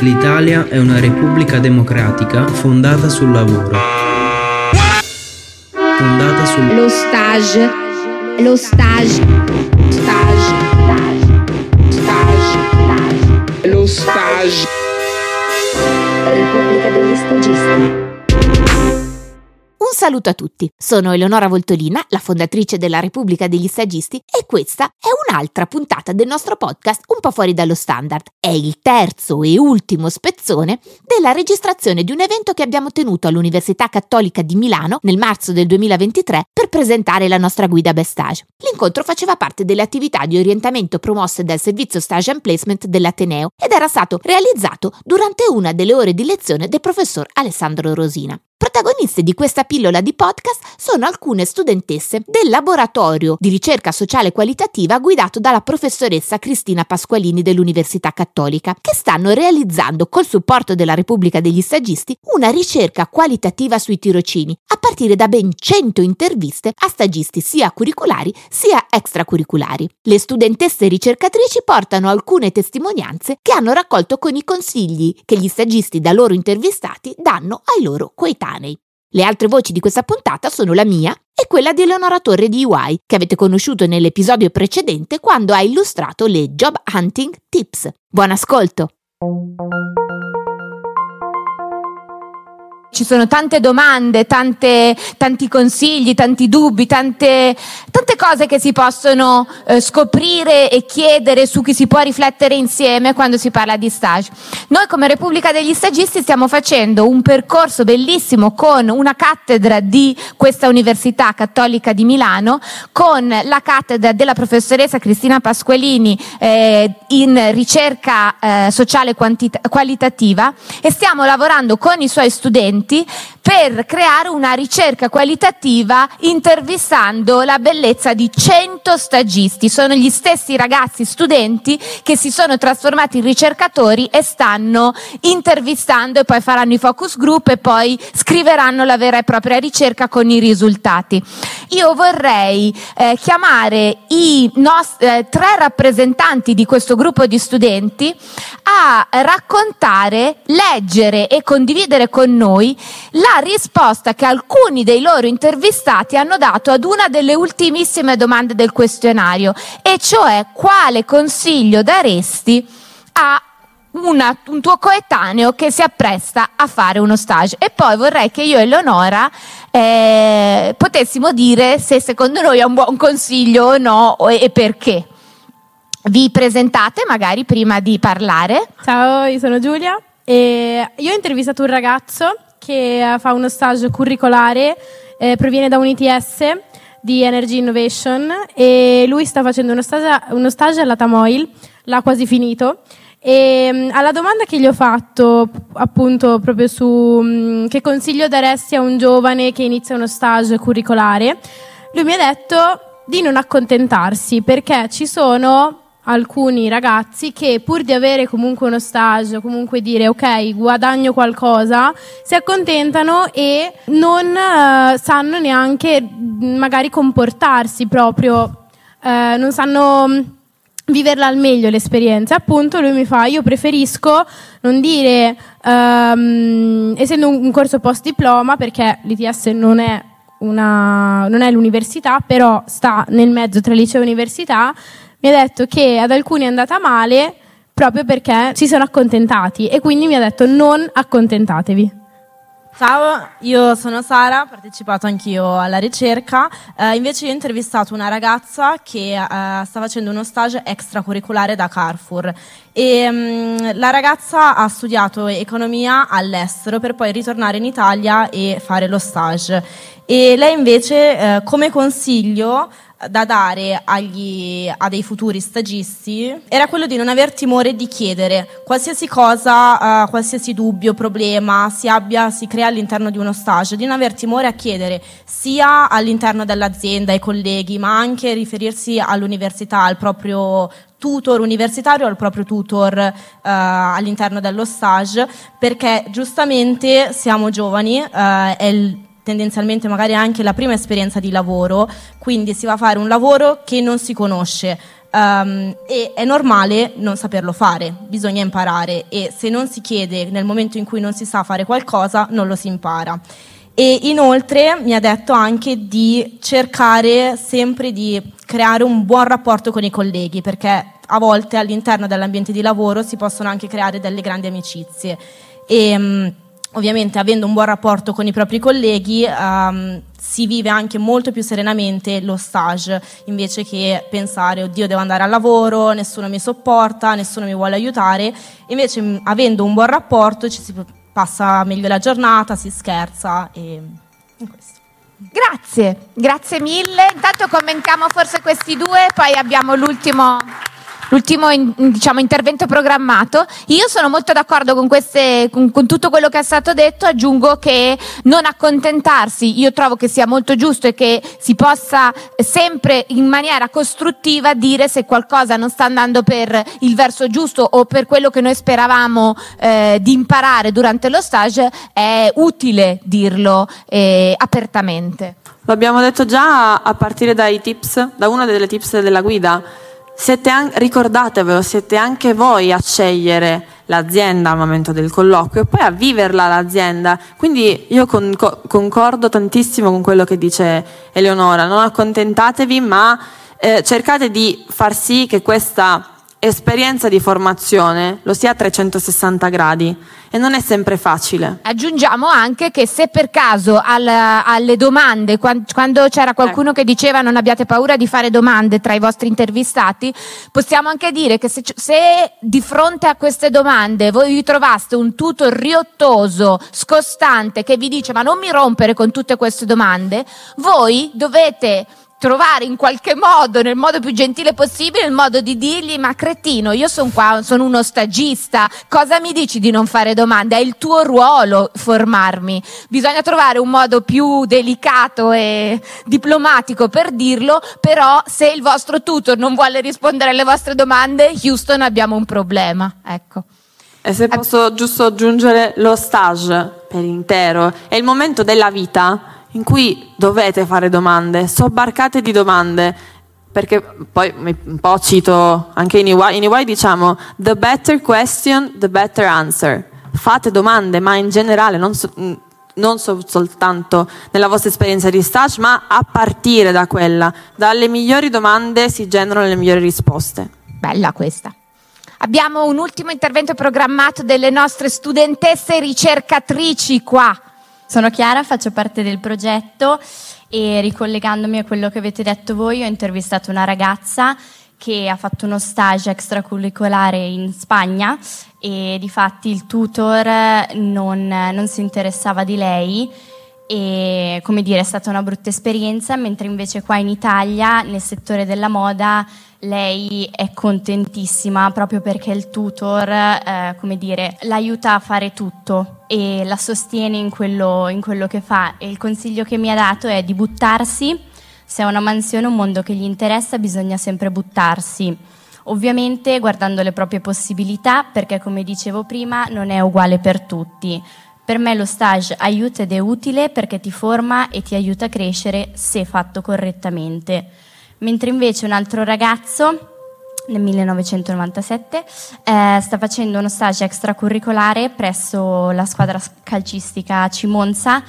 L'Italia è una repubblica democratica fondata sul lavoro. Fondata sul Lo stage. Lo stage. Stage. Stage. Lo stage. Repubblica degli stagisti. Saluto a tutti, sono Eleonora Voltolina, la fondatrice della Repubblica degli Stagisti e questa è un'altra puntata del nostro podcast un po' fuori dallo standard. È il terzo e ultimo spezzone della registrazione di un evento che abbiamo tenuto all'Università Cattolica di Milano nel marzo del 2023 per presentare la nostra guida Best Stage. L'incontro faceva parte delle attività di orientamento promosse dal servizio Stage and Placement dell'Ateneo ed era stato realizzato durante una delle ore di lezione del professor Alessandro Rosina. Protagoniste di questa pillola di podcast sono alcune studentesse del laboratorio di ricerca sociale qualitativa guidato dalla professoressa Cristina Pasqualini dell'Università Cattolica, che stanno realizzando col supporto della Repubblica degli Stagisti una ricerca qualitativa sui tirocini, a partire da ben 100 interviste a stagisti sia curricolari sia extracurriculari. Le studentesse ricercatrici portano alcune testimonianze che hanno raccolto con i consigli che gli stagisti da loro intervistati danno ai loro coetanei. Le altre voci di questa puntata sono la mia e quella di Eleonora Torre di UI, che avete conosciuto nell'episodio precedente quando ha illustrato le Job Hunting Tips. Buon ascolto! Ci sono tante domande, tante, tanti consigli, tanti dubbi, tante, tante cose che si possono eh, scoprire e chiedere su cui si può riflettere insieme quando si parla di stage. Noi come Repubblica degli Stagisti stiamo facendo un percorso bellissimo con una cattedra di questa Università Cattolica di Milano, con la cattedra della professoressa Cristina Pasqualini eh, in ricerca eh, sociale quantita- qualitativa e stiamo lavorando con i suoi studenti per creare una ricerca qualitativa intervistando la bellezza di 100 stagisti. Sono gli stessi ragazzi studenti che si sono trasformati in ricercatori e stanno intervistando e poi faranno i focus group e poi scriveranno la vera e propria ricerca con i risultati. Io vorrei eh, chiamare i nost- eh, tre rappresentanti di questo gruppo di studenti a raccontare, leggere e condividere con noi la risposta che alcuni dei loro intervistati hanno dato ad una delle ultimissime domande del questionario, e cioè quale consiglio daresti a una, un tuo coetaneo che si appresta a fare uno stage. E poi vorrei che io e Leonora eh, potessimo dire se secondo noi è un buon consiglio o no e, perché. Vi presentate magari prima di parlare. Ciao, io sono Giulia e io ho intervistato un ragazzo che fa uno stage curricolare, eh, proviene da un ITS di Energy Innovation e lui sta facendo uno stage, uno stage alla Tamoil, l'ha quasi finito. E mh, alla domanda che gli ho fatto, appunto, proprio su mh, che consiglio daresti a un giovane che inizia uno stage curricolare, lui mi ha detto di non accontentarsi perché ci sono alcuni ragazzi che pur di avere comunque uno stage, comunque dire ok, guadagno qualcosa, si accontentano e non eh, sanno neanche mh, magari comportarsi proprio, eh, non sanno mh, viverla al meglio l'esperienza. Appunto, lui mi fa: Io preferisco non dire, ehm, essendo un corso post diploma, perché l'ITS non è, una, non è l'università, però sta nel mezzo tra liceo e università. Mi ha detto che ad alcuni è andata male proprio perché si sono accontentati e quindi mi ha detto non accontentatevi. Ciao, io sono Sara, ho partecipato anch'io alla ricerca, eh, invece io ho intervistato una ragazza che eh, sta facendo uno stage extracurricolare da Carrefour. E mh, la ragazza ha studiato economia all'estero per poi ritornare in Italia e fare lo stage. E lei invece eh, come consiglio da dare agli, a dei futuri stagisti era quello di non aver timore di chiedere qualsiasi cosa, uh, qualsiasi dubbio, problema si abbia, si crea all'interno di uno stage, di non aver timore a chiedere sia all'interno dell'azienda, ai colleghi, ma anche riferirsi all'università, al proprio tutor universitario al proprio tutor uh, all'interno dello stage, perché giustamente siamo giovani, uh, è il tendenzialmente magari anche la prima esperienza di lavoro, quindi si va a fare un lavoro che non si conosce. Um, e è normale non saperlo fare, bisogna imparare e se non si chiede nel momento in cui non si sa fare qualcosa non lo si impara. E inoltre mi ha detto anche di cercare sempre di creare un buon rapporto con i colleghi perché a volte all'interno dell'ambiente di lavoro si possono anche creare delle grandi amicizie e um, ovviamente avendo un buon rapporto con i propri colleghi um, si vive anche molto più serenamente lo stage invece che pensare oddio devo andare al lavoro, nessuno mi sopporta, nessuno mi vuole aiutare, invece avendo un buon rapporto ci si passa meglio la giornata, si scherza e questo. Grazie, grazie mille. Intanto commentiamo forse questi due, poi abbiamo l'ultimo l'ultimo in, diciamo, intervento programmato. Io sono molto d'accordo con, queste, con, con, tutto quello che è stato detto, aggiungo che non accontentarsi, io trovo che sia molto giusto e che si possa sempre in maniera costruttiva dire se qualcosa non sta andando per il verso giusto o per quello che noi speravamo eh, di imparare durante lo stage, è utile dirlo eh, apertamente. Lo abbiamo detto già a partire dai tips, da una delle tips della guida an- ricordatevelo, siete anche voi a scegliere l'azienda al momento del colloquio e poi a viverla l'azienda. Quindi io con- concordo tantissimo con quello che dice Eleonora, non accontentatevi ma eh, cercate di far sì che questa esperienza di formazione lo sia a 360 gradi e non è sempre facile. Aggiungiamo anche che se per caso al, alle domande, quando c'era qualcuno ecco. che diceva non abbiate paura di fare domande tra i vostri intervistati, possiamo anche dire che se, se di fronte a queste domande voi vi trovaste un tutor riottoso, scostante, che vi dice ma non mi rompere con tutte queste domande, voi dovete trovare in qualche modo, nel modo più gentile possibile, il modo di dirgli ma cretino, io sono qua, sono uno stagista, cosa mi dici di non fare domande? È il tuo ruolo formarmi. Bisogna trovare un modo più delicato e diplomatico per dirlo, però se il vostro tutor non vuole rispondere alle vostre domande, Houston abbiamo un problema. Ecco. E se posso giusto aggiungere lo stage per intero, è il momento della vita in cui dovete fare domande, sobbarcate di domande, perché poi un po' cito anche in EY, in EY diciamo the better question, the better answer. Fate domande, ma in generale, non, so, non so soltanto nella vostra esperienza di stage, ma a partire da quella. Dalle migliori domande si generano le migliori risposte. Bella questa. Abbiamo un ultimo intervento programmato delle nostre studentesse ricercatrici qua. Sono Chiara, faccio parte del progetto e ricollegandomi a quello che avete detto voi, ho intervistato una ragazza che ha fatto uno stage extracurricolare in Spagna e di fatti il tutor non, non si interessava di lei e come dire è stata una brutta esperienza, mentre invece qua in Italia nel settore della moda lei è contentissima proprio perché il tutor, eh, come dire, l'aiuta a fare tutto e la sostiene in quello, in quello che fa. E il consiglio che mi ha dato è di buttarsi. Se è una mansione, un mondo che gli interessa, bisogna sempre buttarsi. Ovviamente guardando le proprie possibilità, perché come dicevo prima non è uguale per tutti. Per me lo stage aiuta ed è utile perché ti forma e ti aiuta a crescere se fatto correttamente mentre invece un altro ragazzo nel 1997 eh, sta facendo uno stage extracurricolare presso la squadra calcistica Cimonza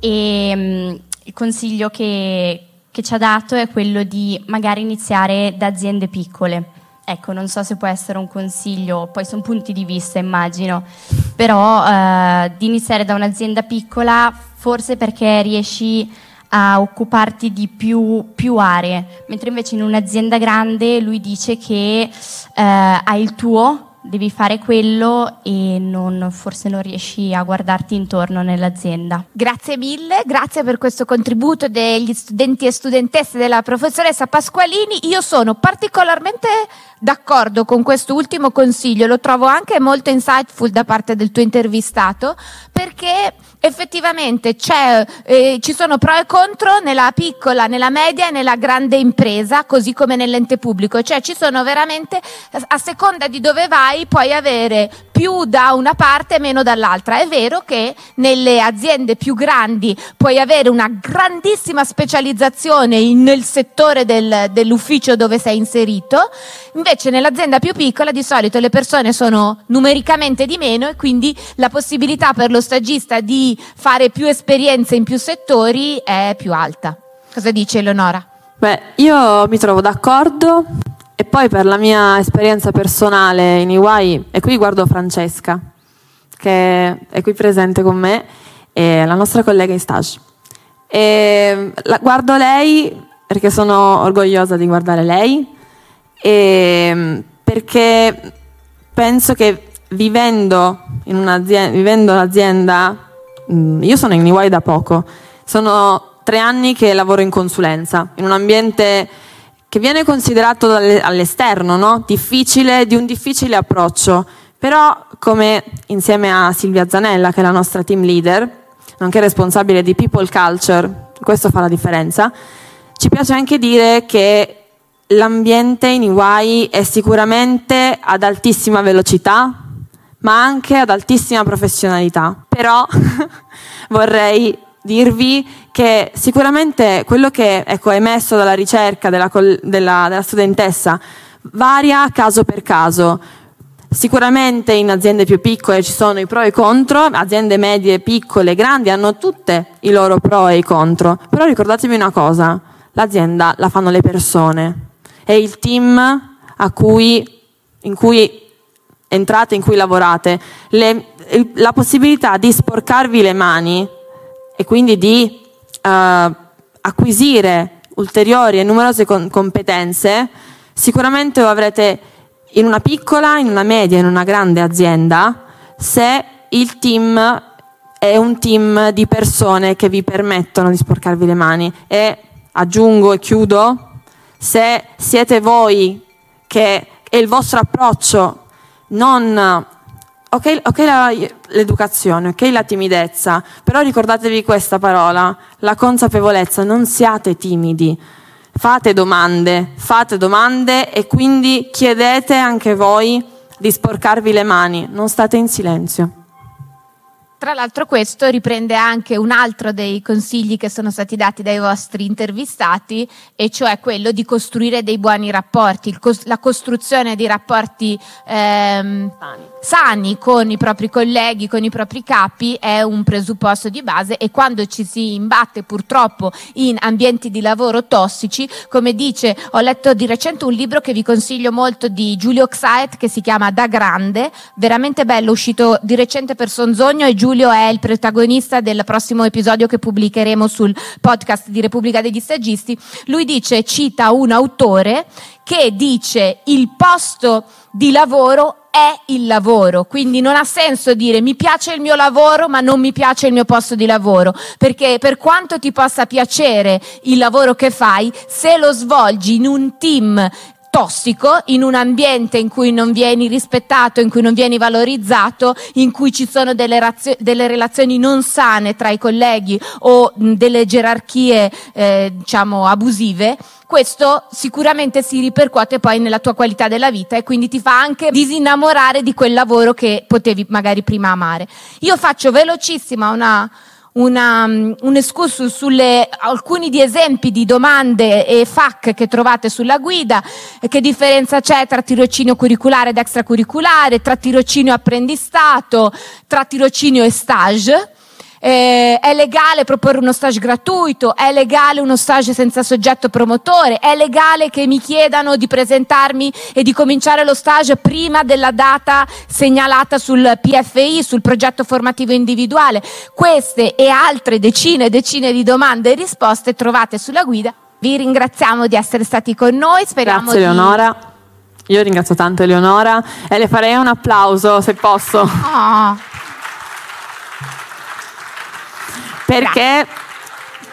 e mh, mm, il consiglio che, che ci ha dato è quello di magari iniziare da aziende piccole. Ecco, non so se può essere un consiglio, poi sono punti di vista immagino, però eh, di iniziare da un'azienda piccola forse perché riesci a occuparti di più, più, aree, mentre invece in un'azienda grande lui dice che eh, hai il tuo, devi fare quello e non, forse non riesci a guardarti intorno nell'azienda. Grazie mille, grazie per questo contributo degli studenti e studentesse della professoressa Pasqualini. Io sono particolarmente d'accordo con questo ultimo consiglio, lo trovo anche molto insightful da parte del tuo intervistato perché effettivamente eh, ci sono pro e contro nella piccola, nella media e nella grande impresa, così come nell'ente pubblico, cioè ci sono veramente, a seconda di dove vai, puoi avere più da una parte e meno dall'altra. È vero che nelle aziende più grandi puoi avere una grandissima specializzazione in- nel settore del- dell'ufficio dove sei inserito, invece nell'azienda più piccola di solito le persone sono numericamente di meno e quindi la possibilità per lo stagista di fare più esperienze in più settori è più alta. Cosa dice Eleonora? Beh, io mi trovo d'accordo e poi per la mia esperienza personale in EY, e qui guardo Francesca, che è qui presente con me, e la nostra collega in stage. E la- guardo lei perché sono orgogliosa di guardare lei e perché penso che vivendo in un'azienda, vivendo l'azienda, mm, io sono in EY da poco, sono tre anni che lavoro in consulenza, in un ambiente che viene considerato all'esterno, no? difficile, di un difficile approccio, però come insieme a Silvia Zanella, che è la nostra team leader, nonché responsabile di People Culture, questo fa la differenza, ci piace anche dire che l'ambiente in EY è sicuramente ad altissima velocità, ma anche ad altissima professionalità. Però vorrei dirvi che sicuramente quello che ecco, è emesso dalla ricerca della, della- della studentessa varia caso per caso. Sicuramente in aziende più piccole ci sono i pro e i contro, aziende medie, piccole, grandi hanno tutte i loro pro e i contro, però ricordatevi una cosa, l'azienda la fanno le persone, è il team cui, in cui entrate, in cui lavorate, Le- la possibilità di sporcarvi le mani e quindi di eh, acquisire ulteriori e numerose con- competenze, sicuramente lo avrete in una piccola, in una media, in una grande azienda, se il team è un team di persone che vi permettono di sporcarvi le mani. E aggiungo e chiudo, se siete voi che è il vostro approccio non ok, ok la- l'educazione, ok la timidezza, però ricordatevi questa parola, la consapevolezza, non siate timidi. Fate domande, fate domande e quindi chiedete anche voi di sporcarvi le mani, non state in silenzio. Tra l'altro questo riprende anche un altro dei consigli che sono stati dati dai vostri intervistati, e cioè quello di costruire dei buoni rapporti, cos- la costruzione di rapporti ehm, sani con i propri colleghi, con i propri capi è un presupposto di base e quando ci si imbatte purtroppo in ambienti di lavoro tossici, come dice, ho letto di recente un libro che vi consiglio molto di Giulio Xaet che si chiama Da Grande, veramente bello, uscito di recente per Sonzogno e Giulio è il protagonista del prossimo episodio che pubblicheremo sul podcast di Repubblica degli Stagisti. Lui dice, cita un autore che dice il posto di lavoro è il lavoro, quindi non ha senso dire mi piace il mio lavoro ma non mi piace il mio posto di lavoro, perché per quanto ti possa piacere il lavoro che fai, se lo svolgi in un team tossico, in un ambiente in cui non vieni rispettato, in cui non vieni valorizzato, in cui ci sono delle, razio- delle relazioni non sane tra i colleghi o mh, delle gerarchie eh, diciamo abusive, questo sicuramente si ripercuote poi nella tua qualità della vita e quindi ti fa anche disinnamorare di quel lavoro che potevi magari prima amare. Io faccio velocissima una una, mm, un escursus sulle alcuni di esempi di domande e FAC che trovate sulla guida, e che differenza c'è tra tirocinio curriculare ed extracurriculare, tra tirocinio apprendistato, tra tirocinio e stage. Eh, è legale proporre uno stage gratuito, è legale uno stage senza soggetto promotore, è legale che mi chiedano di presentarmi e di cominciare lo stage prima della data segnalata sul PFI, sul progetto formativo individuale. Queste e altre decine e decine di domande e risposte trovate sulla guida. Vi ringraziamo di essere stati con noi, speriamo Grazie di... Eleonora. Io ringrazio tanto Eleonora e le farei un applauso se posso. Ah, Perché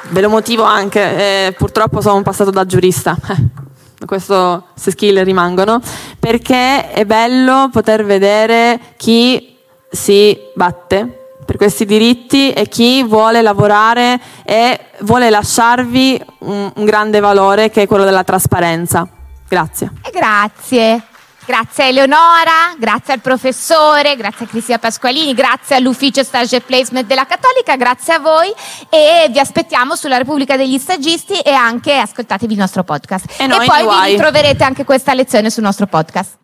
ve lo motivo anche, eh, purtroppo sono passato da giurista. Questo, queste skill rimangono. Perché è bello poter vedere chi si batte per questi diritti e chi vuole lavorare e vuole lasciarvi un, un grande valore che è quello della trasparenza. Grazie. e grazie. Grazie a Eleonora, grazie al professore, grazie a Cristina Pasqualini, grazie all'ufficio Stage Placement della Cattolica, grazie a voi e vi aspettiamo sulla Repubblica degli Stagisti e anche ascoltatevi il nostro podcast. E noi poi vi ritroverete anche questa lezione sul nostro podcast.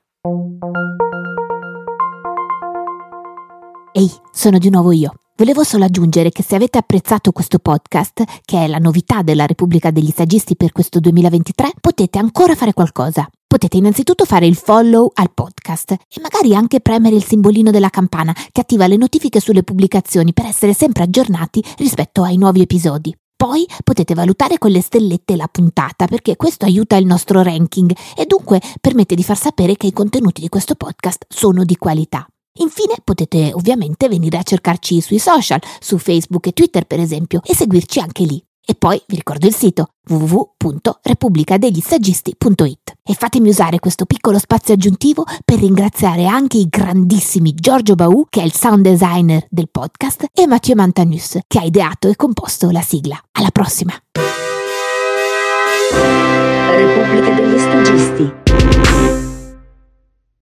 Ehi, sono di nuovo io. Volevo solo aggiungere che se avete apprezzato questo podcast, che è la novità della Repubblica degli Stagisti per questo 2023, potete ancora fare qualcosa. Potete innanzitutto fare il follow al podcast e magari anche premere il simbolino della campana che attiva le notifiche sulle pubblicazioni per essere sempre aggiornati rispetto ai nuovi episodi. Poi potete valutare con le stellette la puntata perché questo aiuta il nostro ranking e dunque permette di far sapere che i contenuti di questo podcast sono di qualità. Infine potete ovviamente venire a cercarci sui social, su Facebook e Twitter per esempio, e seguirci anche lì. E poi vi ricordo il sito www.repubblicadeglistagisti.it e fatemi usare questo piccolo spazio aggiuntivo per ringraziare anche i grandissimi Giorgio Baù, che è il sound designer del podcast, e Mathieu Mantanus, che ha ideato e composto la sigla. Alla prossima! Repubblica degli Stagisti.